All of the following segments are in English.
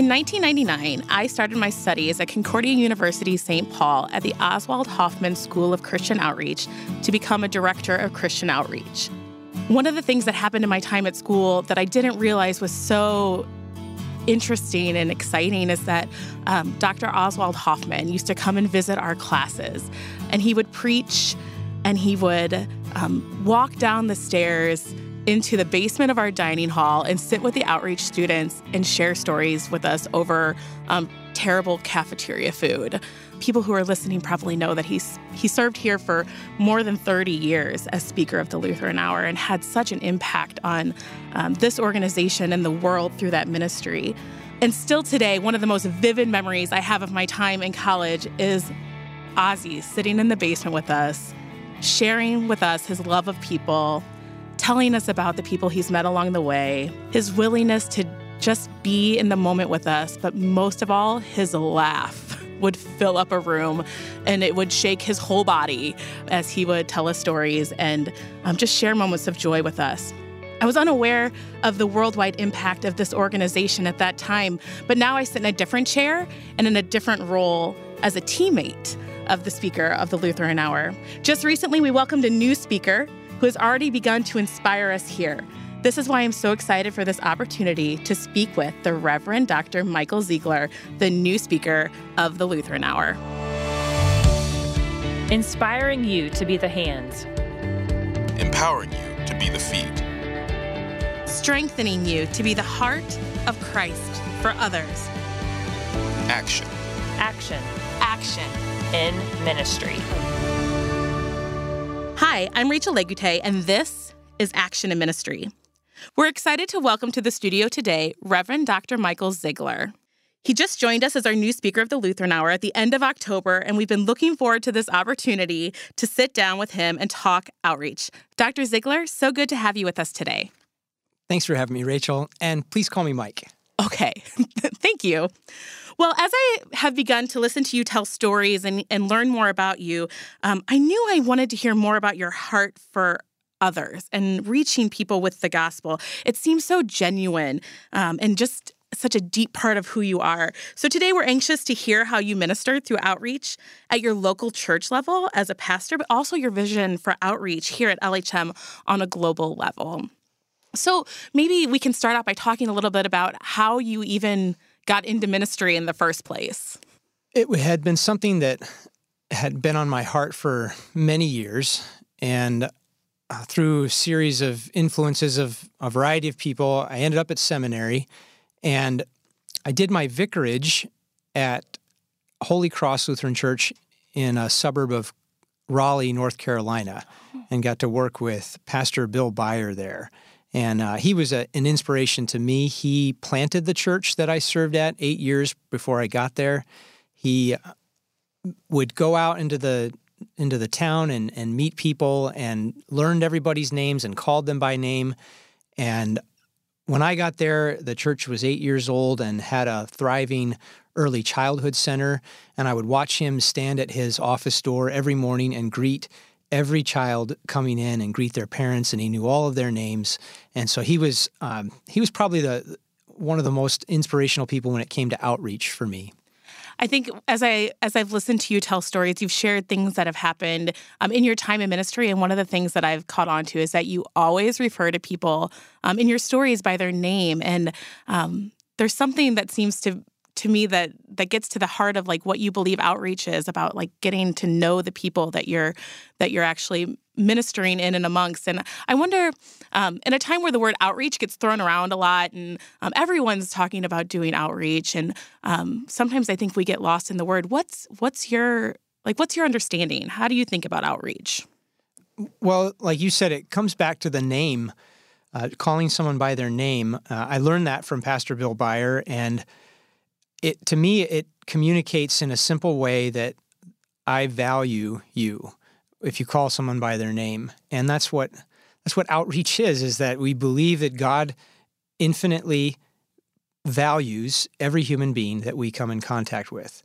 In 1999, I started my studies at Concordia University St. Paul at the Oswald Hoffmann School of Christian Outreach to become a director of Christian Outreach. One of the things that happened in my time at school that I didn't realize was so interesting and exciting is that um, Dr. Oswald Hoffmann used to come and visit our classes, and he would preach and he would um, walk down the stairs into the basement of our dining hall and sit with the outreach students and share stories with us over um, terrible cafeteria food. People who are listening probably know that he's he served here for more than 30 years as speaker of the Lutheran Hour and had such an impact on um, this organization and the world through that ministry. And still today, one of the most vivid memories I have of my time in college is Ozzy sitting in the basement with us, sharing with us his love of people, telling us about the people he's met along the way, his willingness to just be in the moment with us, but most of all, his laugh would fill up a room and it would shake his whole body as he would tell us stories and um, just share moments of joy with us. I was unaware of the worldwide impact of this organization at that time, but now I sit in a different chair and in a different role as a teammate of the speaker of the Lutheran Hour. Just recently, we welcomed a new speaker who has already begun to inspire us here. This is why I'm so excited for this opportunity to speak with the Reverend Dr. Michael Ziegler, the new speaker of the Lutheran Hour. Inspiring you to be the hands, empowering you to be the feet, strengthening you to be the heart of Christ for others. Action. Action. Action. In ministry. Hi, I'm Rachel Legute, and this is Action in Ministry. We're excited to welcome to the studio today Reverend Dr. Michael Ziegler. He just joined us as our new speaker of the Lutheran Hour at the end of October, and we've been looking forward to this opportunity to sit down with him and talk outreach. Dr. Ziegler, so good to have you with us today. Thanks for having me, Rachel, and please call me Mike. Okay, thank you. Well, as I have begun to listen to you tell stories and, and learn more about you, um, I knew I wanted to hear more about your heart for others and reaching people with the gospel. It seems so genuine um, and just such a deep part of who you are. So today we're anxious to hear how you minister through outreach at your local church level as a pastor, but also your vision for outreach here at LHM on a global level. So maybe we can start out by talking a little bit about how you even got into ministry in the first place? It had been something that had been on my heart for many years. And uh, through a series of influences of a variety of people, I ended up at seminary. And I did my vicarage at Holy Cross Lutheran Church in a suburb of Raleigh, North Carolina, and got to work with Pastor Bill Byer there. And uh, he was a, an inspiration to me. He planted the church that I served at eight years before I got there. He uh, would go out into the into the town and, and meet people and learned everybody's names and called them by name. And when I got there, the church was eight years old and had a thriving early childhood center. And I would watch him stand at his office door every morning and greet every child coming in and greet their parents, and he knew all of their names. And so he was um, he was probably the one of the most inspirational people when it came to outreach for me. I think as I as I've listened to you tell stories, you've shared things that have happened um, in your time in ministry, and one of the things that I've caught on to is that you always refer to people um, in your stories by their name, and um, there's something that seems to to me that that gets to the heart of like what you believe outreach is about like getting to know the people that you're that you're actually ministering in and amongst. And i wonder um, in a time where the word outreach gets thrown around a lot and um, everyone's talking about doing outreach and um, sometimes i think we get lost in the word what's what's your like what's your understanding? How do you think about outreach? Well like you said it comes back to the name uh, calling someone by their name. Uh, i learned that from pastor bill byer and it to me it communicates in a simple way that I value you if you call someone by their name. And that's what that's what outreach is is that we believe that God infinitely values every human being that we come in contact with.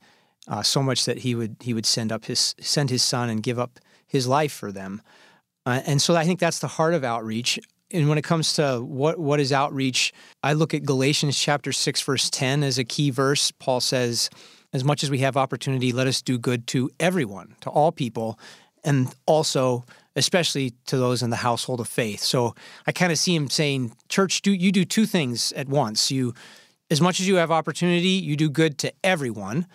Uh, so much that he would he would send up his send his son and give up his life for them. Uh, and so I think that's the heart of outreach. And when it comes to what what is outreach, I look at Galatians chapter 6 verse 10 as a key verse. Paul says, as much as we have opportunity, let us do good to everyone, to all people, and also especially to those in the household of faith. So I kind of see him saying, church, do you do two things at once. You as much as you have opportunity, you do good to everyone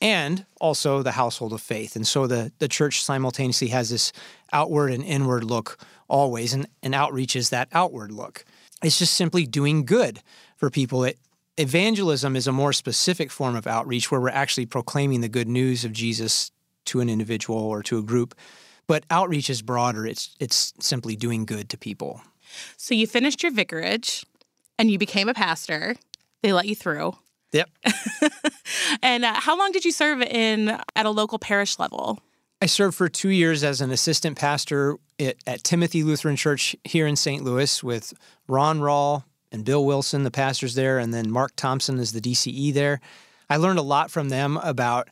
and also the household of faith. And so the, the church simultaneously has this outward and inward look always, and, and outreach is that outward look. It's just simply doing good for people. It, evangelism is a more specific form of outreach where we're actually proclaiming the good news of Jesus to an individual or to a group. But outreach is broader. It's it's simply doing good to people. So you finished your vicarage and you became a pastor. They let you through. Yep. and uh, how long did you serve in at a local parish level? I served for two years as an assistant pastor at, at Timothy Lutheran Church here in St. Louis with Ron Rawl and Bill Wilson, the pastors there, and then Mark Thompson is the DCE there. I learned a lot from them about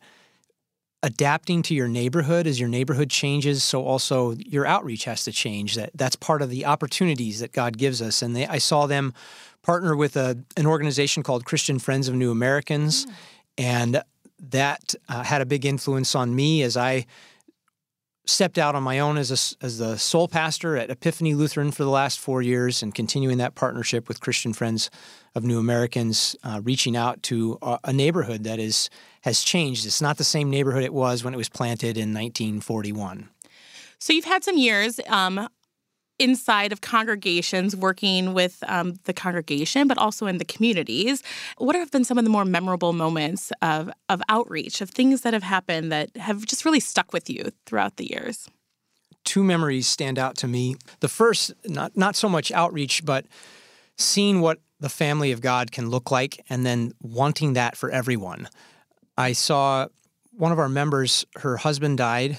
adapting to your neighborhood as your neighborhood changes so also your outreach has to change that that's part of the opportunities that god gives us and they, i saw them partner with a, an organization called christian friends of new americans mm. and that uh, had a big influence on me as i stepped out on my own as a, as the sole pastor at epiphany lutheran for the last four years and continuing that partnership with christian friends of new americans uh, reaching out to a, neighborhood that is has changed. It's not the same neighborhood it was when it was planted in 1941. So you've had some years um, inside of congregations working with um, the congregation, but also in the communities. What have been some of the more memorable moments of, of outreach, of things that have happened that have just really stuck with you throughout the years? Two memories stand out to me. The first, not, not so much outreach, but seeing what the family of God can look like and then wanting that for everyone. I saw one of our members, her husband died,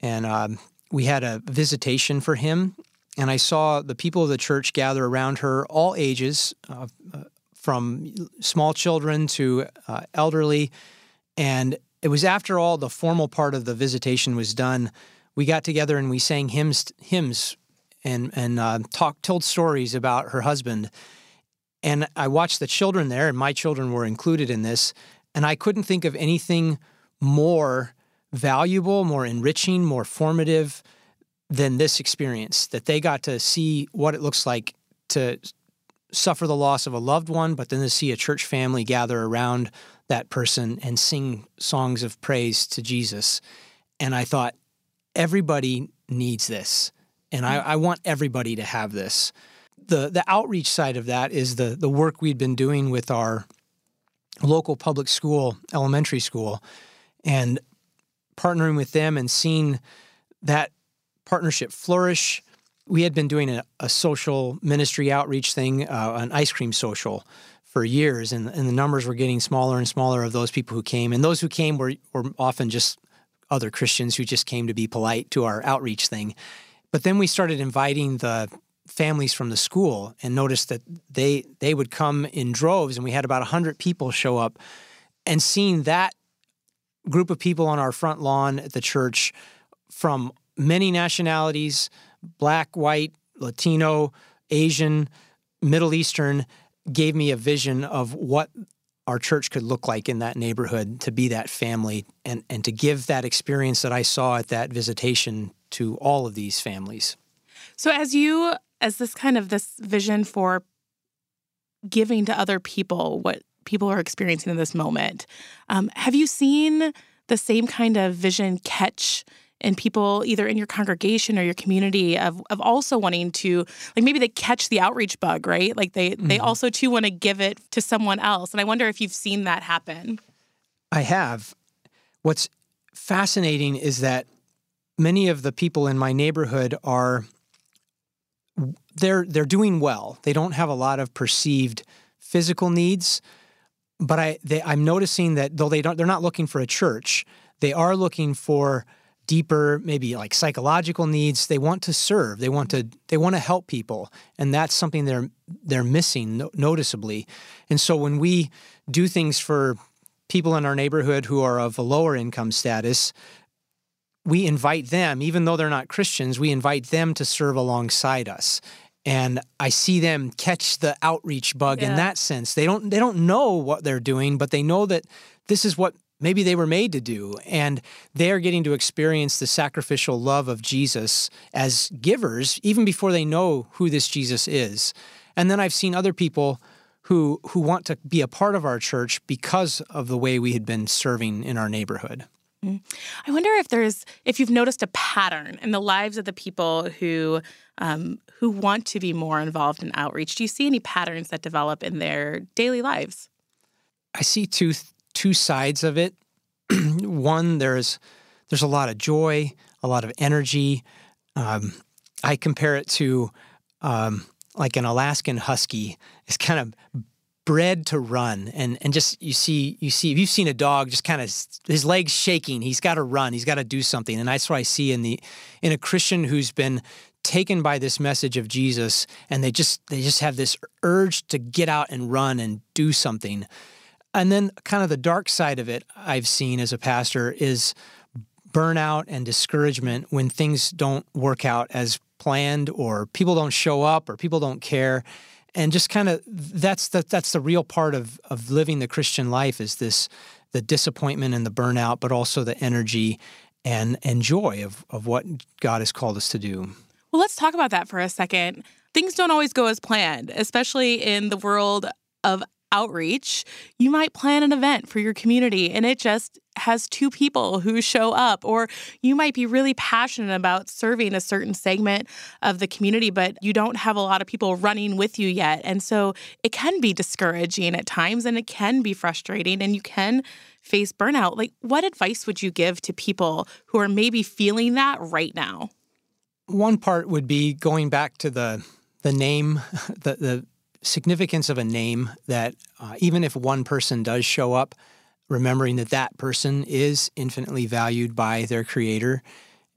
and um, we had a visitation for him. And I saw the people of the church gather around her, all ages, uh, uh, from small children to uh, elderly. And it was after all the formal part of the visitation was done, we got together and we sang hymns, hymns, and and uh, talked, told stories about her husband. And I watched the children there, and my children were included in this. And I couldn't think of anything more valuable, more enriching, more formative than this experience that they got to see what it looks like to suffer the loss of a loved one, but then to see a church family gather around that person and sing songs of praise to Jesus. And I thought, everybody needs this. And I, I want everybody to have this. The the outreach side of that is the the work we'd been doing with our local public school, elementary school, and partnering with them and seeing that partnership flourish. We had been doing a, a social ministry outreach thing, uh, an ice cream social, for years, and, and the numbers were getting smaller and smaller of those people who came. And those who came were, were often just other Christians who just came to be polite to our outreach thing. But then we started inviting the families from the school and noticed that they they would come in droves and we had about 100 people show up and seeing that group of people on our front lawn at the church from many nationalities black white latino asian middle eastern gave me a vision of what our church could look like in that neighborhood to be that family and, and to give that experience that I saw at that visitation to all of these families. So as you as this kind of this vision for giving to other people what people are experiencing in this moment. Um, have you seen the same kind of vision catch in people either in your congregation or your community of of also wanting to like maybe they catch the outreach bug, right? Like they mm-hmm. they also too want to give it to someone else. And I wonder if you've seen that happen. I have. What's fascinating is that many of the people in my neighborhood are they're they're doing well. They don't have a lot of perceived physical needs, but I they, I'm noticing that though they don't they're not looking for a church, they are looking for deeper maybe like psychological needs they want to serve they want to they want to help people and that's something they're they're missing no, noticeably and so when we do things for people in our neighborhood who are of a lower income status we invite them, even though they're not Christians, we invite them to serve alongside us. and I see them catch the outreach bug Yeah. in that sense. They don't they don't know what they're doing, but they know that this is what maybe they were made to do and they are getting to experience the sacrificial love of Jesus as givers even before they know who this Jesus is. And then I've seen other people who who want to be a part of our church because of the way we had been serving in our neighborhood. I wonder if there's if you've noticed a pattern in the lives of the people who um, who want to be more involved in outreach. Do you see any patterns that develop in their daily lives? I see two two sides of it. One, there's there's a lot of joy, a lot of energy. Um, I compare it to um, like an Alaskan husky. It's kind of bred to run, and and just you see you see if you've seen a dog just kind of his legs shaking, he's got to run, he's got to do something, and that's what I see in the in a Christian who's been taken by this message of Jesus, and they just they just have this urge to get out and run and do something. And then, kind of the dark side of it, I've seen as a pastor is burnout and discouragement when things don't work out as planned, or people don't show up, or people don't care. And just kind of that's the that's the real part of of living the Christian life is this the disappointment and the burnout, but also the energy and and joy of of what God has called us to do. Well, let's talk about that for a second. Things don't always go as planned, especially in the world of outreach. You might plan an event for your community and it just has two people who show up, or you might be really passionate about serving a certain segment of the community, but you don't have a lot of people running with you yet. And so it can be discouraging at times and it can be frustrating and you can face burnout. Like, what advice would you give to people who are maybe feeling that right now? one part would be going back to the the name, the the significance of a name. That uh, even if one person does show up, remembering that that person is infinitely valued by their Creator,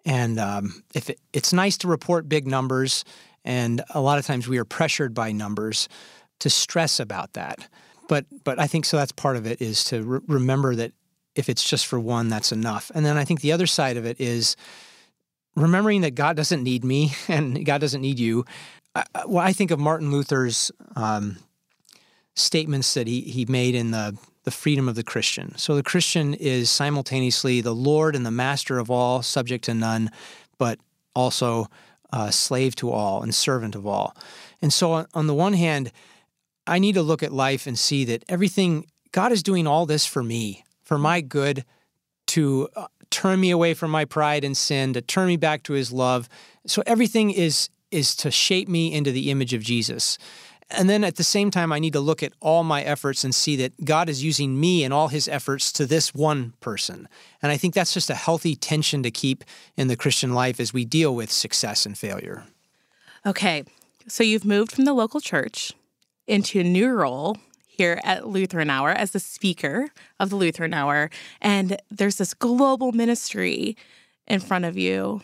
and um, if it, it's nice to report big numbers, and a lot of times we are pressured by numbers to stress about that. But but I think so. That's part of it is to re- remember that if it's just for one, that's enough. And then I think the other side of it is remembering that God doesn't need me and God doesn't need you. I, well, I think of Martin Luther's um, statements that he, he made in the, the freedom of the Christian. So the Christian is simultaneously the Lord and the master of all, subject to none, but also uh, slave to all and servant of all. And so, on, on the one hand, I need to look at life and see that everything, God is doing all this for me, for my good, to uh, turn me away from my pride and sin, to turn me back to his love. So everything is is to shape me into the image of Jesus. And then at the same time, I need to look at all my efforts and see that God is using me and all his efforts to this one person. And I think that's just a healthy tension to keep in the Christian life as we deal with success and failure. Okay, so you've moved from the local church into a new role here at Lutheran Hour as the speaker of the Lutheran Hour, and there's this global ministry in front of you,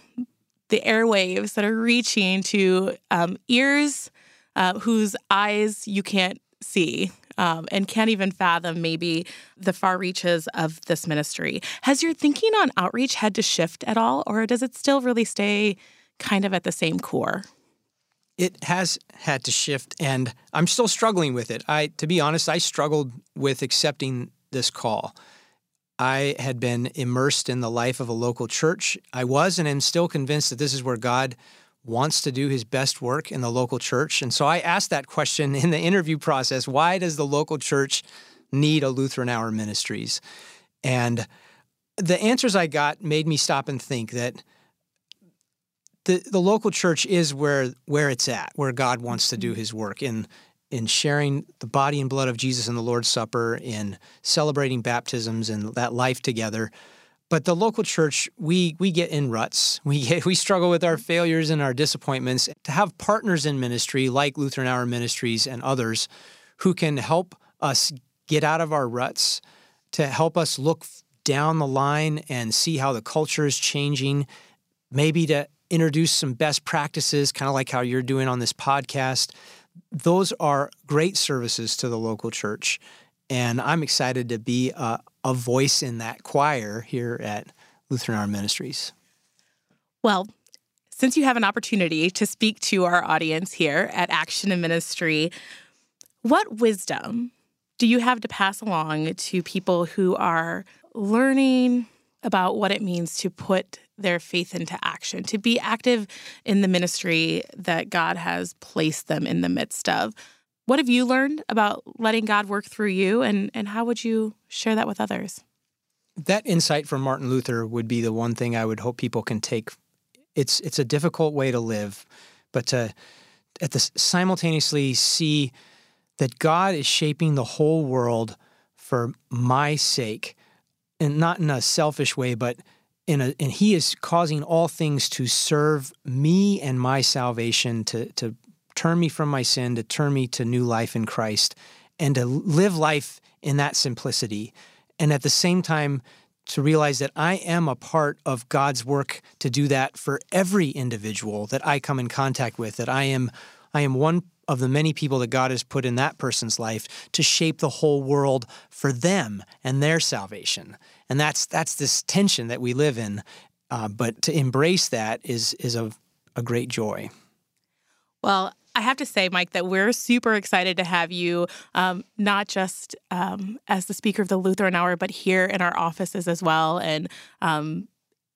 the airwaves that are reaching to um, ears uh, whose eyes you can't see. Um, and can't even fathom maybe the far reaches of this ministry. Has your thinking on outreach had to shift at all, or does it still really stay kind of at the same core? it has had to shift and I'm still struggling with it. I to be honest, I struggled with accepting this call. I had been immersed in the life of a local church. I was and am still convinced that this is where God wants to do his best work in the local church. And so I asked that question in the interview process, why does the local church need a Lutheran Hour Ministries? And the answers I got made me stop and think that the the local church is where where it's at, where God wants to do mm-hmm. His work in in sharing the body and blood of Jesus in the Lord's Supper, in celebrating baptisms and that life together. But the local church, we we get in ruts. We get, we struggle with our failures and our disappointments. To have partners in ministry like Lutheran Hour Ministries and others who can help us get out of our ruts, to help us look down the line and see how the culture is changing, maybe to introduce some best practices, kind of like how you're doing on this podcast. Those are great services to the local church. And I'm excited to be a, a voice in that choir here at Lutheran Hour Ministries. Well, since you have an opportunity to speak to our audience here at Action and Ministry, what wisdom do you have to pass along to people who are learning about what it means to put their faith into action, to be active in the ministry that God has placed them in the midst of? What have you learned about letting God work through you, and, and how would you share that with others? That insight from Martin Luther would be the one thing I would hope people can take. It's it's a difficult way to live, but to at the simultaneously see that God is shaping the whole world for my sake, and not in a selfish way, but in a and He is causing all things to serve me and my salvation to to turn me from my sin, to turn me to new life in Christ, and to live life in that simplicity. And at the same time, to realize that I am a part of God's work to do that for every individual that I come in contact with, that I am I am one of the many people that God has put in that person's life to shape the whole world for them and their salvation. And that's that's this tension that we live in. Uh, but to embrace that is is a, a great joy. Well, I have to say, Mike, that we're super excited to have you, um, not just um, as the speaker of the Lutheran Hour, but here in our offices as well. And um,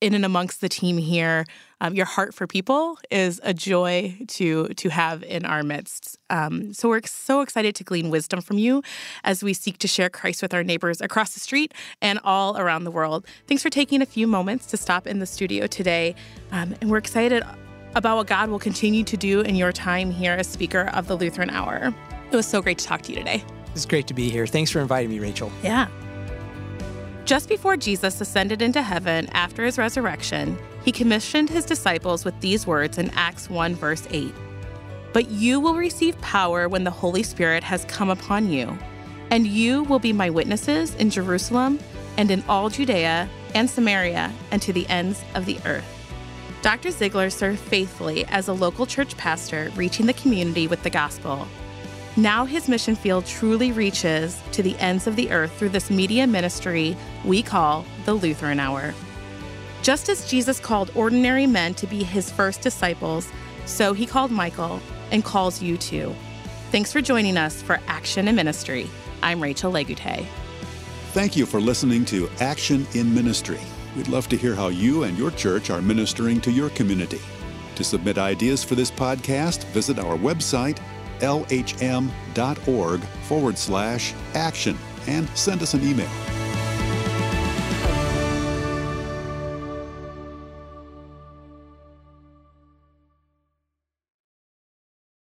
in and amongst the team here. Um, your heart for people is a joy to to have in our midst. Um, so we're so excited to glean wisdom from you as we seek to share Christ with our neighbors across the street and all around the world. Thanks for taking a few moments to stop in the studio today, um, and we're excited about what God will continue to do in your time here as speaker of the Lutheran Hour. It was so great to talk to you today. It's great to be here. Thanks for inviting me, Rachel. Yeah. Just before Jesus ascended into heaven after his resurrection, he commissioned his disciples with these words in Acts 1, verse 8 But you will receive power when the Holy Spirit has come upon you, and you will be my witnesses in Jerusalem and in all Judea and Samaria and to the ends of the earth. Dr. Ziegler served faithfully as a local church pastor, reaching the community with the gospel. Now his mission field truly reaches to the ends of the earth through this media ministry we call the Lutheran Hour. Just as Jesus called ordinary men to be his first disciples, so he called Michael and calls you too. Thanks for joining us for Action in Ministry. I'm Rachel Legute. Thank you for listening to Action in Ministry. We'd love to hear how you and your church are ministering to your community. To submit ideas for this podcast, visit our website lhm.org forward slash action and send us an email.